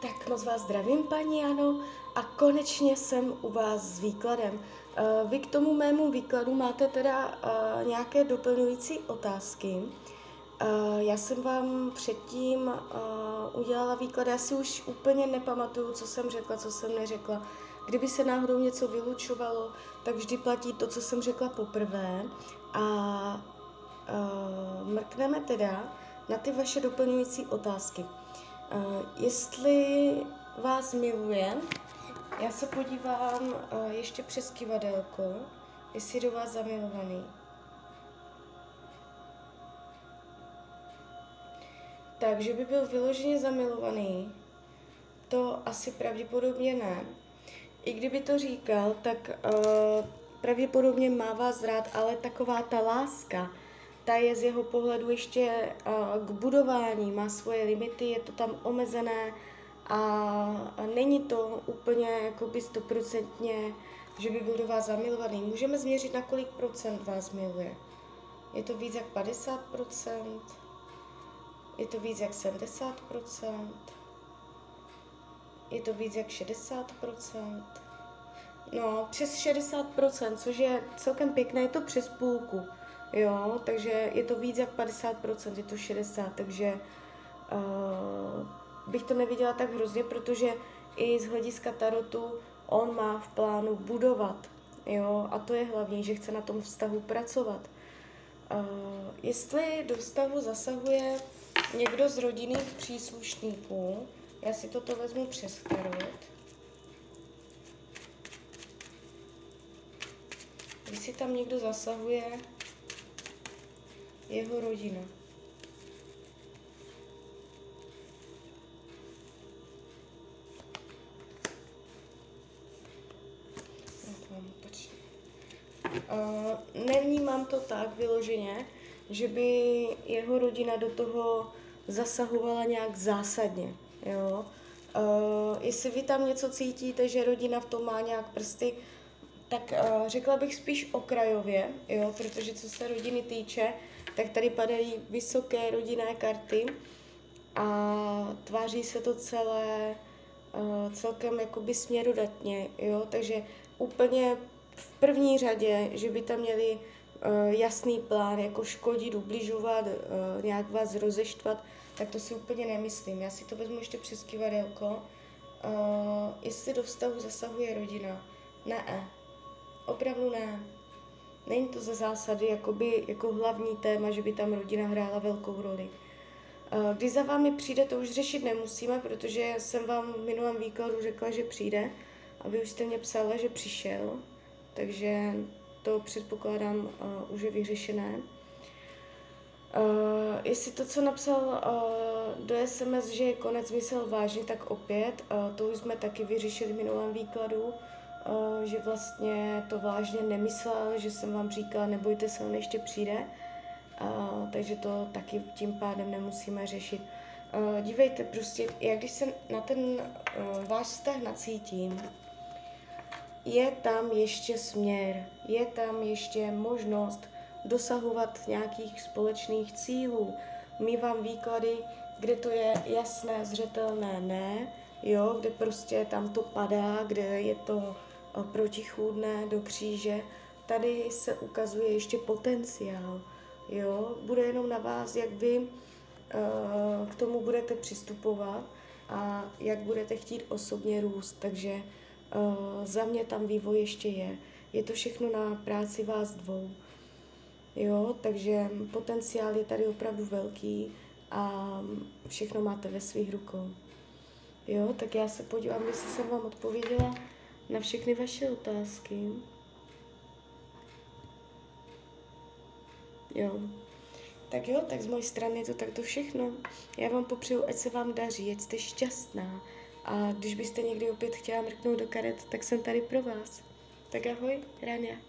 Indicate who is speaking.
Speaker 1: Tak moc vás zdravím, paní Jano, a konečně jsem u vás s výkladem. Uh, vy k tomu mému výkladu máte teda uh, nějaké doplňující otázky. Uh, já jsem vám předtím udělala výklad, já si už úplně nepamatuju, co jsem řekla, co jsem neřekla. Kdyby se náhodou něco vylučovalo, tak vždy platí to, co jsem řekla poprvé. A mrkneme teda na ty vaše doplňující otázky. Uh, jestli vás miluje, já se podívám uh, ještě přes kivadelko, jestli do vás zamilovaný. Takže by byl vyloženě zamilovaný, to asi pravděpodobně ne. I kdyby to říkal, tak uh, pravděpodobně má vás rád, ale taková ta láska, ta je z jeho pohledu ještě uh, k budování, má svoje limity, je to tam omezené a, a není to úplně jakoby stoprocentně, že by byl do vás zamilovaný. Můžeme změřit, na kolik procent vás miluje. Je to víc jak 50 procent? Je to víc jak 70 procent? Je to víc jak 60 procent? No, přes 60 procent, což je celkem pěkné, je to přes půlku. Jo, takže je to víc jak 50%, je to 60%, takže uh, bych to neviděla tak hrozně, protože i z hlediska tarotu on má v plánu budovat, jo, a to je hlavní, že chce na tom vztahu pracovat. Uh, jestli do vztahu zasahuje někdo z rodinných příslušníků, já si toto vezmu přes tarot, jestli tam někdo zasahuje jeho rodina. Uh, nevnímám to tak vyloženě, že by jeho rodina do toho zasahovala nějak zásadně. Jo? Uh, jestli vy tam něco cítíte, že rodina v tom má nějak prsty, tak uh, řekla bych spíš okrajově, jo, protože co se rodiny týče, tak tady padají vysoké rodinné karty a tváří se to celé uh, celkem jakoby směrodatně, jo, takže úplně v první řadě, že by tam měli uh, jasný plán, jako škodit, ubližovat, uh, nějak vás rozeštvat, tak to si úplně nemyslím. Já si to vezmu ještě přes kivadelko. Uh, jestli do vztahu zasahuje rodina, ne, opravdu ne. Není to ze zásady jakoby, jako hlavní téma, že by tam rodina hrála velkou roli. Když za vámi přijde, to už řešit nemusíme, protože jsem vám v minulém výkladu řekla, že přijde a vy už jste mě psala, že přišel, takže to předpokládám uh, už je vyřešené. Uh, jestli to, co napsal uh, do SMS, že je konec myslel vážně, tak opět, uh, to už jsme taky vyřešili v minulém výkladu. Že vlastně to vážně nemyslel, že jsem vám říkala, nebojte se, on ještě přijde. Takže to taky tím pádem nemusíme řešit. Dívejte, prostě, jak když se na ten váš vztah nacítím, je tam ještě směr, je tam ještě možnost dosahovat nějakých společných cílů. My vám výklady, kde to je jasné, zřetelné ne, jo, kde prostě tam to padá, kde je to protichůdné do kříže, tady se ukazuje ještě potenciál. Jo? Bude jenom na vás, jak vy uh, k tomu budete přistupovat a jak budete chtít osobně růst. Takže uh, za mě tam vývoj ještě je. Je to všechno na práci vás dvou. Jo, takže potenciál je tady opravdu velký a všechno máte ve svých rukou. Jo, tak já se podívám, jestli jsem vám odpověděla na všechny vaše otázky. Jo. Tak jo, tak z mojej strany je to takto všechno. Já vám popřeju, ať se vám daří, ať jste šťastná. A když byste někdy opět chtěla mrknout do karet, tak jsem tady pro vás. Tak ahoj, Rania.